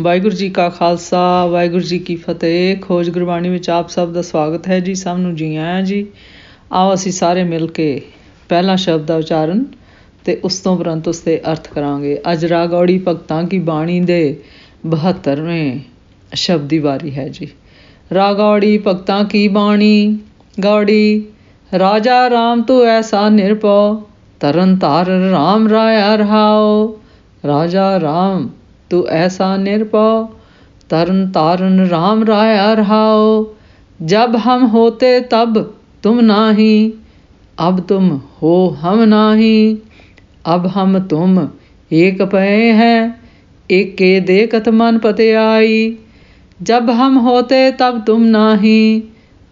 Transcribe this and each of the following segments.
ਵਾਹਿਗੁਰੂ ਜੀ ਕਾ ਖਾਲਸਾ, ਵਾਹਿਗੁਰੂ ਜੀ ਕੀ ਫਤਿਹ। ਖੋਜ ਗੁਰਬਾਣੀ ਵਿੱਚ ਆਪ ਸਭ ਦਾ ਸਵਾਗਤ ਹੈ ਜੀ, ਸਭ ਨੂੰ ਜੀ ਆਇਆਂ ਜੀ। ਆਓ ਅਸੀਂ ਸਾਰੇ ਮਿਲ ਕੇ ਪਹਿਲਾ ਸ਼ਬਦ ਦਾ ਉਚਾਰਨ ਤੇ ਉਸ ਤੋਂ ਉਪਰੰਤ ਉਸ ਦੇ ਅਰਥ ਕਰਾਂਗੇ। ਅੱਜ ਰਾਗੌੜੀ ਭਗਤਾਂ ਕੀ ਬਾਣੀ ਦੇ 72ਵੇਂ ਸ਼ਬਦ ਦੀ ਵਾਰੀ ਹੈ ਜੀ। ਰਾਗੌੜੀ ਭਗਤਾਂ ਕੀ ਬਾਣੀ? ਗੌੜੀ, ਰਾਜਾ ਰਾਮ ਤੂੰ ਐਸਾ ਨਿਰਭਉ ਤਰਨ ਤਾਰਨ ਰਾਮ ਰਾਇਆ ਰਹਾਓ ਰਾਜਾ ਰਾਮ तू ऐसा निरपौ तरन तारन राम राया रहाओ जब हम होते तब तुम नाही, अब तुम हो हम नाही। अब हम तुम एक पए हैं, एक के देखत मन पते आई। जब हम होते तब तुम नाही,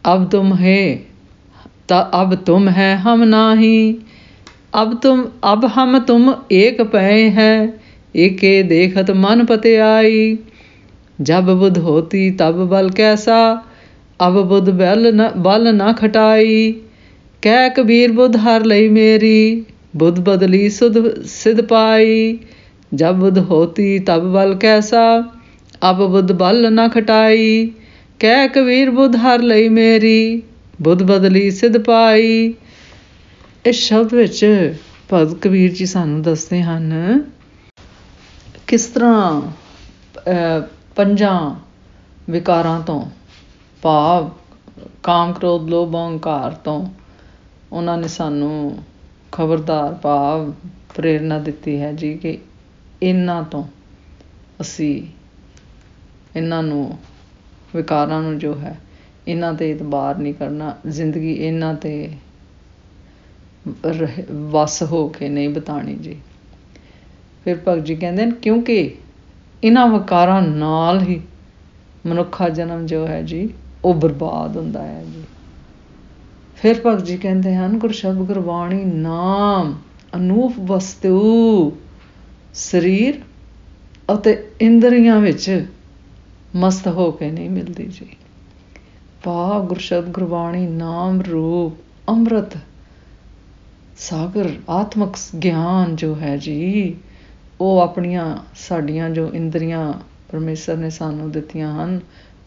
अब तुम है, त अब तुम है हम नाही। अब तुम, अब हम तुम एक पए हैं एके देखत मन पते आई जब बुध होती तब बल कैसा अब बुध बल न बल न खटाई कह कबीर बुध हर लई मेरी बुध बदली सुध सिध पाई जब बुध होती तब बल कैसा अब बुध बल न खटाई कह कबीर बुध हर ਲਈ ਮੇਰੀ ਬੁੱਧ ਬਦਲੀ ਸਿਧ ਪਾਈ ਇਸ ਸ਼ਬਦ ਵਿੱਚ ਭਗਤ ਕਬੀਰ ਜੀ ਸਾਨੂੰ ਦੱਸਦੇ ਹਨ ਕਿਸ ਤਰ੍ਹਾਂ ਪੰਜਾਂ ਵਿਕਾਰਾਂ ਤੋਂ, ਭਾਵ ਕਾਮ, ਕ੍ਰੋਧ, ਲੋਭ, ਅਹੰਕਾਰ ਤੋਂ ਉਹਨਾਂ ਨੇ ਸਾਨੂੰ ਖਬਰਦਾਰ, ਭਾਵ ਪ੍ਰੇਰਣਾ ਦਿੱਤੀ ਹੈ ਜੀ ਕਿ ਇਹਨਾਂ ਤੋਂ ਅਸੀਂ ਇਹਨਾਂ ਨੂੰ, ਵਿਕਾਰਾਂ ਨੂੰ ਜੋ ਹੈ, ਇਹਨਾਂ ਤੇ ਇਤਬਾਰ ਨਹੀਂ ਕਰਨਾ, ਜ਼ਿੰਦਗੀ ਇਹਨਾਂ ਤੇ ਵਸ ਹੋ ਕੇ ਨਹੀਂ ਬਿਤਾਣੀ ਜੀ। ਫਿਰ ਭਗਤ ਜੀ ਕਹਿੰਦੇ ਨੇ, ਕਿਉਂਕਿ ਇਹਨਾਂ ਵਕਾਰਾਂ ਨਾਲ ਹੀ ਮਨੁੱਖਾ ਜਨਮ ਜੋ ਹੈ ਜੀ, ਉਹ ਬਰਬਾਦ ਹੁੰਦਾ ਹੈ ਜੀ। ਫਿਰ ਭਗਤ ਜੀ ਕਹਿੰਦੇ ਹਨ ਗੁਰਸ਼ਬਦ ਗੁਰਬਾਣੀ ਨਾਮ ਅਨੂਪ ਵਸਤੂ ਸਰੀਰ ਅਤੇ ਇੰਦਰੀਆਂ ਵਿੱਚ ਮਸਤ ਹੋ ਕੇ ਨਹੀਂ ਮਿਲਦੀ ਜੀ। ਪਾ ਗੁਰਸ਼ਬਦ ਗੁਰਬਾਣੀ ਨਾਮ ਰੂਪ, ਅੰਮ੍ਰਿਤ, ਸਾਗਰ, ਆਤਮਕ ਗਿਆਨ ਜੋ ਹੈ ਜੀ ਉਹ ਆਪਣੀਆਂ, ਸਾਡੀਆਂ ਜੋ ਇੰਦਰੀਆਂ ਪਰਮੇਸ਼ਰ ਨੇ ਸਾਨੂੰ ਦਿੱਤੀਆਂ ਹਨ,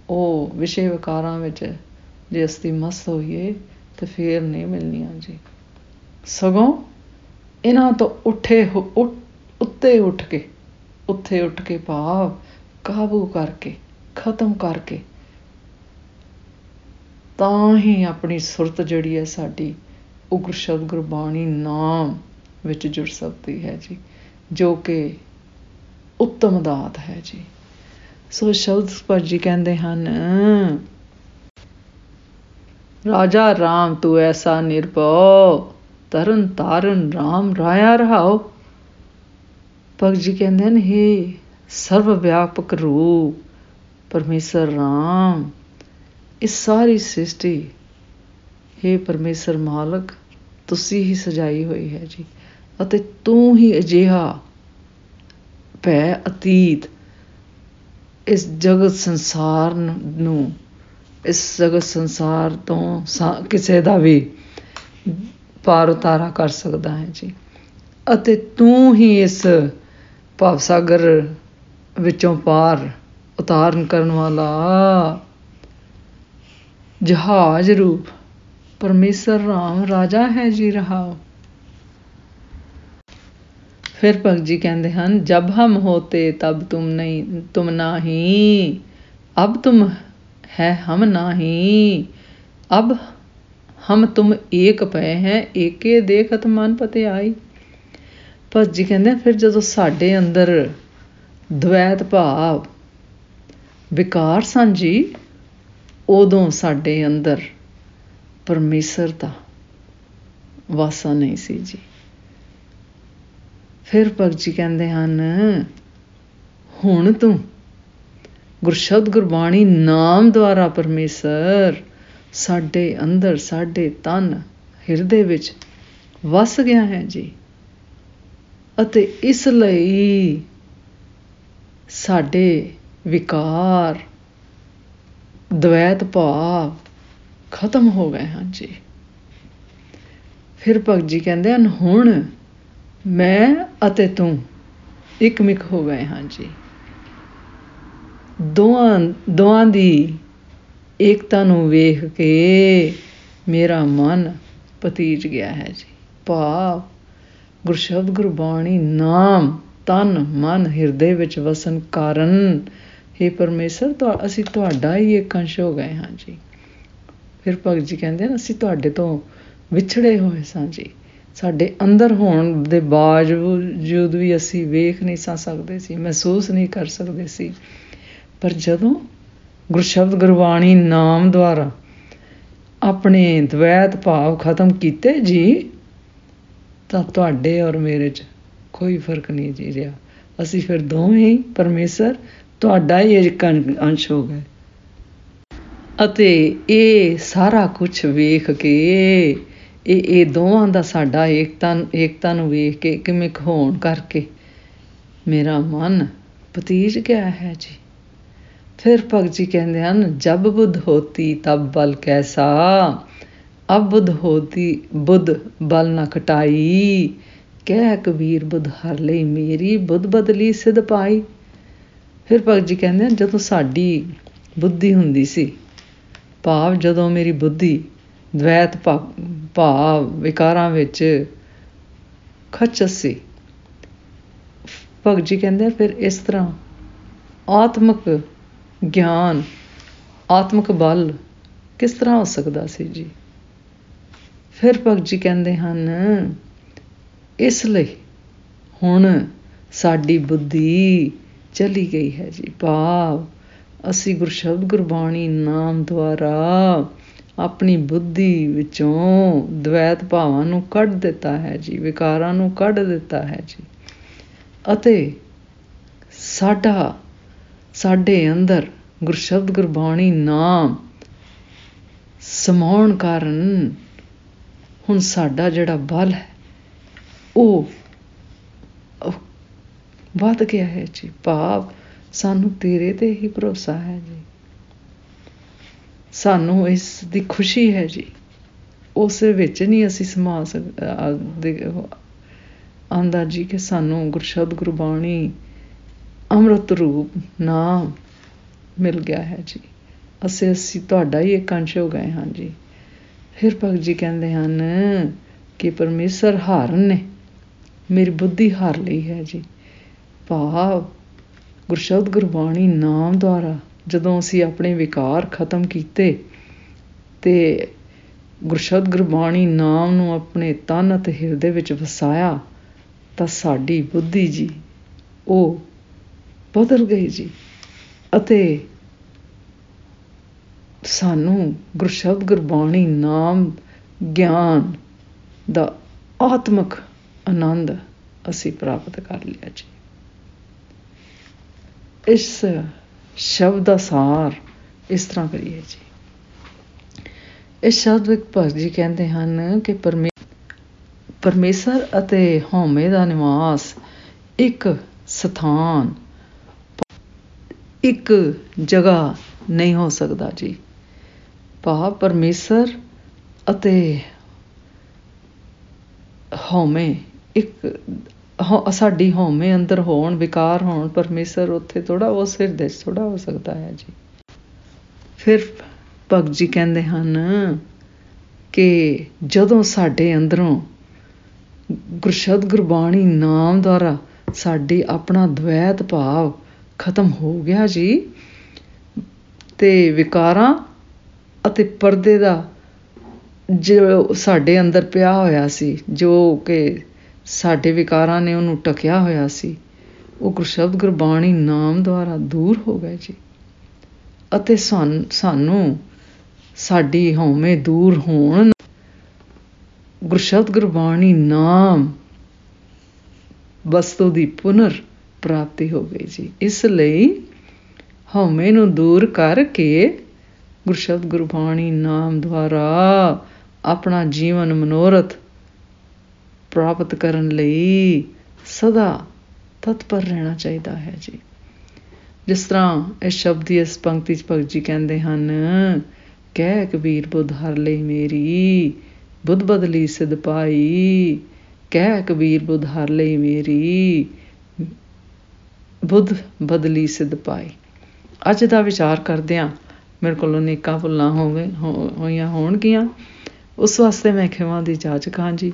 ਉਹ ਵਿਸ਼ੇ ਵਿਕਾਰਾਂ ਵਿੱਚ ਜੇ ਅਸੀਂ ਮਸਤ ਹੋਈਏ ਤੇ ਫੇਰ ਨਹੀਂ ਮਿਲਣੀਆਂ ਜੀ। ਸਗੋਂ ਇਹਨਾਂ ਤੋਂ ਉੱਠੇ ਉੱਤੇ ਉੱਠ ਕੇ, ਉੱਥੇ ਉੱਠ ਕੇ ਭਾਵ ਕਾਬੂ ਕਰਕੇ, ਖਤਮ ਕਰਕੇ ਤਾਂ ਹੀ ਆਪਣੀ ਸੁਰਤ ਜਿਹੜੀ ਹੈ ਸਾਡੀ ਉਗਰ ਸ਼ਬਦ ਗੁਰਬਾਣੀ ਨਾਮ ਵਿੱਚ ਜੁੜ ਸਕਦੀ ਹੈ ਜੀ। ਜੋ ਕਿ ਉੱਤਮ ਦਾਤ ਹੈ ਜੀ। ਸੋ ਸ਼ਬਦ ਭੱਜੀ ਕਹਿੰਦੇ ਹਨ, ਰਾਜਾ ਰਾਮ, ਤੂੰ ਐਸਾ ਨਿਰਭਉ, ਤਰਨ ਤਾਰਨ ਰਾਮ ਰਾਇਆ ਰਹਾਓ ਭਗਤ ਜੀ ਕਹਿੰਦੇ ਨੇ ਹੀ ਸਰਵ ਵਿਆਪਕ ਰੂਪ, ਪਰਮੇਸ਼ਰ ਰਾਮ, ਇਸ ਸਾਰੀ ਸ੍ਰਿਸ਼ਟੀ हे ਪਰਮੇਸ਼ਰ ਮਾਲਕ, ਤੁਸੀਂ ਹੀ ਸਜਾਈ ਹੋਈ ਹੈ ਜੀ। ਅਤੇ ਤੂੰ ਹੀ ਅਜਿਹਾ ਭੈ ਅਤੀਤ ਇਸ ਜਗਤ ਸੰਸਾਰ ਨੂੰ ਇਸ ਜਗਤ ਸੰਸਾਰ ਤੋਂ ਕਿਸੇ ਦਾ ਵੀ ਪਾਰ ਉਤਾਰਾ ਕਰ ਸਕਦਾ ਹੈ ਜੀ। ਅਤੇ ਤੂੰ ਹੀ ਇਸ ਭਵ ਸਾਗਰ ਵਿੱਚੋਂ ਪਾਰ ਉਤਾਰਨ ਕਰਨ ਵਾਲਾ ਜਹਾਜ਼ ਰੂਪ ਪਰਮੇਸ਼ਰ ਰਾਮ ਰਾਜਾ ਹੈ ਜੀ ਰਹਾਓ। ਫਿਰ ਭਗਤ ਜੀ ਕਹਿੰਦੇ ਹਨ, ਜਬ ਹਮ ਹੋਤੇ ਤਬ ਤੁਮ ਨਹੀਂ, ਤੁਮ ਨਾਹੀ। ਅਬ ਤੁਮ ਹੈ ਹਮ ਨਾਹੀ। ਅਬ ਹਮ ਤੁਮ ਏਕ ਪਏ ਹੈ, ਏਕੇ ਦੇਖਤ ਮਨ ਪਤੇ ਆਈ ਭਗਤ ਜੀ ਕਹਿੰਦੇ ਫਿਰ ਜਦੋਂ ਸਾਡੇ ਅੰਦਰ ਦ્વੈਤ ਭਾਵ, ਵਿਕਾਰ ਸਾਂਝੀ ਉਦੋਂ ਸਾਡੇ ਅੰਦਰ ਪਰਮੇਸ਼ਰ ਦਾ ਵਾਸਾ ਨਹੀਂ ਸੀ ਜੀ। ਫਿਰ ਭਗਤ ਜੀ ਕਹਿੰਦੇ ਹਨ, ਹੁਣ ਤੂੰ ਗੁਰਸ਼ਬਦ ਗੁਰਬਾਣੀ ਨਾਮ ਦੁਆਰਾ ਪਰਮੇਸ਼ਰ, ਸਾਡੇ ਅੰਦਰ, ਸਾਡੇ ਤਨ, ਹਿਰਦੇ ਵਿੱਚ ਵਸ ਗਿਆ ਹੈ ਜੀ ਅਤੇ ਇਸ ਲਈ ਸਾਡੇ ਵਿਕਾਰ ਦ્વੈਤ ਭਾਵ ਖਤਮ ਹੋ ਗਏ ਹਨ ਜੀ। ਫਿਰ ਭਗਤ ਜੀ ਕਹਿੰਦੇ ਹਨ, ਹੁਣ ਮੈਂ ਅਤੇ ਤੂੰ ਇੱਕ ਮਿਕ ਹੋ ਗਏ ਹਾਂ ਜੀ। ਦੋਹਾਂ ਦੋਹਾਂ ਦੀ ਏਕਤਾ ਨੂੰ ਵੇਖ ਕੇ ਮੇਰਾ ਮਨ ਪਤੀਜ ਗਿਆ ਹੈ ਜੀ। ਭਾਵ ਗੁਰਸ਼ਬਦ ਗੁਰਬਾਣੀ ਨਾਮ ਤਨ ਮਨ ਹਿਰਦੇ ਵਿੱਚ ਵਸਨ ਕਾਰਨ हे ਪਰਮੇਸ਼ਰ ਤਾਂ ਅਸੀਂ ਤੁਹਾਡਾ ਹੀ ਇੱਕ ਅੰਸ਼ ਹੋ ਗਏ ਹਾਂ ਜੀ। ਫਿਰ ਭਗਤ ਜੀ ਕਹਿੰਦੇ ਨੇ ਅਸੀਂ ਤੁਹਾਡੇ ਤੋਂ ਵਿਛੜੇ ਹੋਏ ਸਾਂ ਜੀ। ਸਾਡੇ ਅੰਦਰ ਹੋਣ ਦੇ ਬਾਵਜੂਦ ਵੀ ਅਸੀਂ ਵੇਖ ਨਹੀਂ ਸਾ ਸਕਦੇ ਸੀ, ਮਹਿਸੂਸ ਨਹੀਂ ਕਰ ਸਕਦੇ ਸੀ। ਪਰ ਜਦੋਂ ਗੁਰਸ਼ਬਦ ਗੁਰਬਾਣੀ ਨਾਮ ਦੁਆਰਾ ਆਪਣੇ ਦ્વੈਤ ਭਾਵ ਖਤਮ ਕੀਤੇ ਜੀ, ਤਾਂ ਤੁਹਾਡੇ ਔਰ ਮੇਰੇ 'ਚ ਕੋਈ ਫ਼ਰਕ ਨਹੀਂ ਜੀ ਰਿਹਾ। ਅਸੀਂ ਫਿਰ ਦੋਵੇਂ ਹੀ ਪਰਮੇਸ਼ਰ, ਤੁਹਾਡਾ ਹੀ ਇੱਕ ਅੰਸ਼ ਹੋ ਗਏ। ਅਤੇ ਇਹ ਸਾਰਾ ਕੁਝ ਵੇਖ ਕੇ ਇਹ ਇਹ ਦੋਵਾਂ ਦਾ ਸਾਡਾ ਏਕਤਾ ਏਕਤਾ ਨੂੰ ਵੇਖ ਕੇ ਕਿਵੇਂ ਹੋਣ ਕਰਕੇ ਮੇਰਾ ਮਨ ਪਤੀਜ ਗਿਆ ਹੈ ਜੀ। ਫਿਰ ਭਗਤ ਜੀ ਕਹਿੰਦੇ ਹਨ, ਜਬ ਬੁੱਧ ਹੋਤੀ ਤਬ ਬਲ ਕੈਸਾ? ਅਬ ਬੁੱਧ ਹੋਤੀ ਬੁੱਧ ਬਲ ਨ ਖਟਾਈ। ਕਹਿ ਕਬੀਰ ਬੁੱਧ ਹਰ ਲਈ ਮੇਰੀ, ਬੁੱਧ ਬਦਲੀ ਸਿਧ ਪਾਈ। ਫਿਰ ਭਗਤ ਜੀ ਕਹਿੰਦੇ ਹਨ, ਜਦੋਂ ਸਾਡੀ ਬੁੱਧੀ ਹੁੰਦੀ ਸੀ, ਭਾਵ ਜਦੋਂ ਮੇਰੀ ਬੁੱਧੀ ਦ્વੈਤ ਭਾਵ ਵਿਕਾਰਾਂ ਵਿੱਚ ਖੱਚ ਸੀ ਭਗਤ ਜੀ ਕਹਿੰਦੇ ਫਿਰ ਇਸ ਤਰ੍ਹਾਂ ਆਤਮਿਕ ਗਿਆਨ, ਆਤਮਿਕ ਬਲ ਕਿਸ ਤਰ੍ਹਾਂ ਹੋ ਸਕਦਾ ਸੀ ਜੀ? ਫਿਰ ਭਗਤ ਜੀ ਕਹਿੰਦੇ ਹਨ, ਇਸ ਲਈ ਹੁਣ ਸਾਡੀ ਬੁੱਧੀ ਚਲੀ ਗਈ ਹੈ ਜੀ। ਭਾਵ ਅਸੀਂ ਗੁਰਸ਼ਬਦ ਗੁਰਬਾਣੀ ਨਾਮ ਦੁਆਰਾ ਆਪਣੀ ਬੁੱਧੀ ਵਿੱਚੋਂ ਦ્વੈਤ ਭਾਵਾਂ ਨੂੰ ਕੱਢ ਦਿੱਤਾ ਹੈ ਜੀ, ਵਿਕਾਰਾਂ ਨੂੰ ਕੱਢ ਦਿੱਤਾ ਹੈ ਜੀ। ਅਤੇ ਸਾਡਾ, ਸਾਡੇ ਅੰਦਰ ਗੁਰਸ਼ਬਦ ਗੁਰਬਾਣੀ ਨਾਮ ਸਮਾਉਣ ਕਾਰਨ ਹੁਣ ਸਾਡਾ ਜਿਹੜਾ ਬਲ ਹੈ, ਉਹ ਵੱਧ ਗਿਆ ਹੈ ਜੀ। ਭਾਵ ਸਾਨੂੰ ਤੇਰੇ ਤੇ ਹੀ ਭਰੋਸਾ ਹੈ ਜੀ। ਸਾਨੂੰ ਇਸ ਦੀ ਖੁਸ਼ੀ ਹੈ ਜੀ। ਉਸ ਵਿੱਚ ਨਹੀਂ ਅਸੀਂ ਸਮਾ ਸਕਦੇ ਆਂਦਾ ਜੀ ਕਿ ਸਾਨੂੰ ਗੁਰਸ਼ਬਦ, ਗੁਰਬਾਣੀ, ਅੰਮ੍ਰਿਤ ਰੂਪ, ਨਾਮ ਮਿਲ ਗਿਆ ਹੈ ਜੀ। ਅਸੀਂ ਅਸੀਂ ਤੁਹਾਡਾ ਹੀ ਇੱਕ ਅੰਸ਼ ਹੋ ਗਏ ਹਾਂ ਜੀ। ਫਿਰ ਭਗਤ ਜੀ ਕਹਿੰਦੇ ਹਨ ਕਿ ਪਰਮੇਸ਼ਰ ਹਾਰਨ ਨੇ, ਮੇਰੀ ਬੁੱਧੀ ਹਾਰ ਲਈ ਹੈ ਜੀ। ਭਾਵ ਗੁਰਸ਼ਬਦ, ਗੁਰਬਾਣੀ ਨਾਮ ਦੁਆਰਾ ਜਦੋਂ ਅਸੀਂ ਆਪਣੇ ਵਿਕਾਰ ਖਤਮ ਕੀਤੇ ਤੇ ਗੁਰਸ਼ਬਦ ਗੁਰਬਾਣੀ ਨਾਮ ਨੂੰ ਆਪਣੇ ਤਨ ਅਤੇ ਹਿਰਦੇ ਵਿੱਚ ਵਸਾਇਆ, ਤਾਂ ਸਾਡੀ ਬੁੱਧੀ ਜੀ, ਉਹ ਬਦਲ ਗਈ ਜੀ ਅਤੇ ਸਾਨੂੰ ਗੁਰਸ਼ਬਦ ਗੁਰਬਾਣੀ ਨਾਮ ਗਿਆਨ ਦਾ ਆਤਮਿਕ ਆਨੰਦ ਅਸੀਂ ਪ੍ਰਾਪਤ ਕਰ ਲਿਆ ਜੀ। ਇਸ ਸ਼ਬਦ ਦਾ ਸਾਰ ਇਸ ਤਰ੍ਹਾਂ ਕਰੀਏ ਜੀ। ਇਸ ਸ਼ਬਦ ਵਿੱਚ ਭਗਤ ਜੀ ਕਹਿੰਦੇ ਹਨ ਕਿ ਪਰਮੇਸ਼ਰ ਅਤੇ ਹਉਮੈ ਦਾ ਨਿਵਾਸ ਇੱਕ ਸਥਾਨ, ਇੱਕ ਜਗ੍ਹਾ ਨਹੀਂ ਹੋ ਸਕਦਾ ਜੀ। ਭਾਵ ਪਰਮੇਸ਼ਰ ਅਤੇ ਹਉਮੈ ਇੱਕ ਸਾਡੀ ਹਉਮੈ ਅੰਦਰ ਹੋਣ, ਵਿਕਾਰ ਹੋਣ, ਪਰਮੇਸ਼ਰ ਉੱਥੇ ਥੋੜਾ ਉਸ ਹਿਰਦੇ 'ਚ ਥੋੜਾ ਹੋ ਸਕਦਾ ਹੈ ਜੀ। ਫਿਰ ਭਗਤ ਜੀ ਕਹਿੰਦੇ ਹਨ ਕਿ ਜਦੋਂ ਸਾਡੇ ਅੰਦਰੋਂ ਗੁਰਸ਼ਬਦ ਗੁਰਬਾਣੀ ਨਾਮ ਦੁਆਰਾ ਸਾਡੀ ਆਪਣਾ ਦ્વੈਤ ਭਾਵ ਖਤਮ ਹੋ ਗਿਆ ਜੀ, ਤੇ ਵਿਕਾਰਾਂ ਅਤੇ ਪਰਦੇ ਦਾ ਜੋ ਸਾਡੇ ਅੰਦਰ ਪਿਆ ਹੋਇਆ ਸੀ, ਜੋ ਕਿ ਸਾਡੇ ਵਿਕਾਰਾਂ ਨੇ ਉਹਨੂੰ ਟਕਿਆ ਹੋਇਆ ਸੀ। ਉਹ ਗੁਰਸ਼ਬਦ ਗੁਰਬਾਣੀ ਨਾਮ ਦੁਆਰਾ ਦੂਰ ਹੋ ਗਏ ਜੀ। ਅਤੇ ਸਾਨੂੰ ਸਾਡੀ ਹਉਮੈ ਦੂਰ ਹੋਣ ਗੁਰਸ਼ਬਦ ਗੁਰਬਾਣੀ ਨਾਮ ਵਸਤੂ ਦੀ ਪੁਨਰ ਪ੍ਰਾਪਤੀ ਹੋ ਗਈ ਜੀ। ਇਸ ਲਈ ਹਉਮੈ ਨੂੰ ਦੂਰ ਕਰਕੇ ਗੁਰਸ਼ਬਦ ਗੁਰਬਾਣੀ ਨਾਮ ਦੁਆਰਾ ਆਪਣਾ ਜੀਵਨ ਮਨੋਰਥ ਪ੍ਰਾਪਤ ਕਰਨ ਲਈ ਸਦਾ ਤਤਪਰ ਰਹਿਣਾ ਚਾਹੀਦਾ ਹੈ ਜੀ। ਜਿਸ ਤਰ੍ਹਾਂ ਇਸ ਸ਼ਬਦ ਦੀ ਇਸ ਪੰਕਤੀ 'ਚ ਭਗਤ ਜੀ ਕਹਿੰਦੇ ਹਨ, ਕਹਿ ਕਬੀਰ ਬੁੱਧ ਹਰ ਲਈ ਮੇਰੀ, ਬੁੱਧ ਬਦਲੀ ਸਿਧ ਪਾਈ, ਕਹਿ ਕਬੀਰ ਬੁੱਧ ਹਰ ਲਈ ਮੇਰੀ, ਬੁੱਧ ਬਦਲੀ ਸਿਧ ਪਾਈ। ਅੱਜ ਦਾ ਵਿਚਾਰ ਕਰਦਿਆਂ ਮੇਰੇ ਕੋਲੋਂ ਨੇਕਾਂ ਭੁੱਲਾਂ ਹੋ ਗਏ ਹੋ- ਹੋਈਆਂ ਹੋਣਗੀਆਂ। ਉਸ ਵਾਸਤੇ ਮੈਂ ਖਿਮਾ ਦੀ ਜਾਚਕ ਹਾਂ ਜੀ।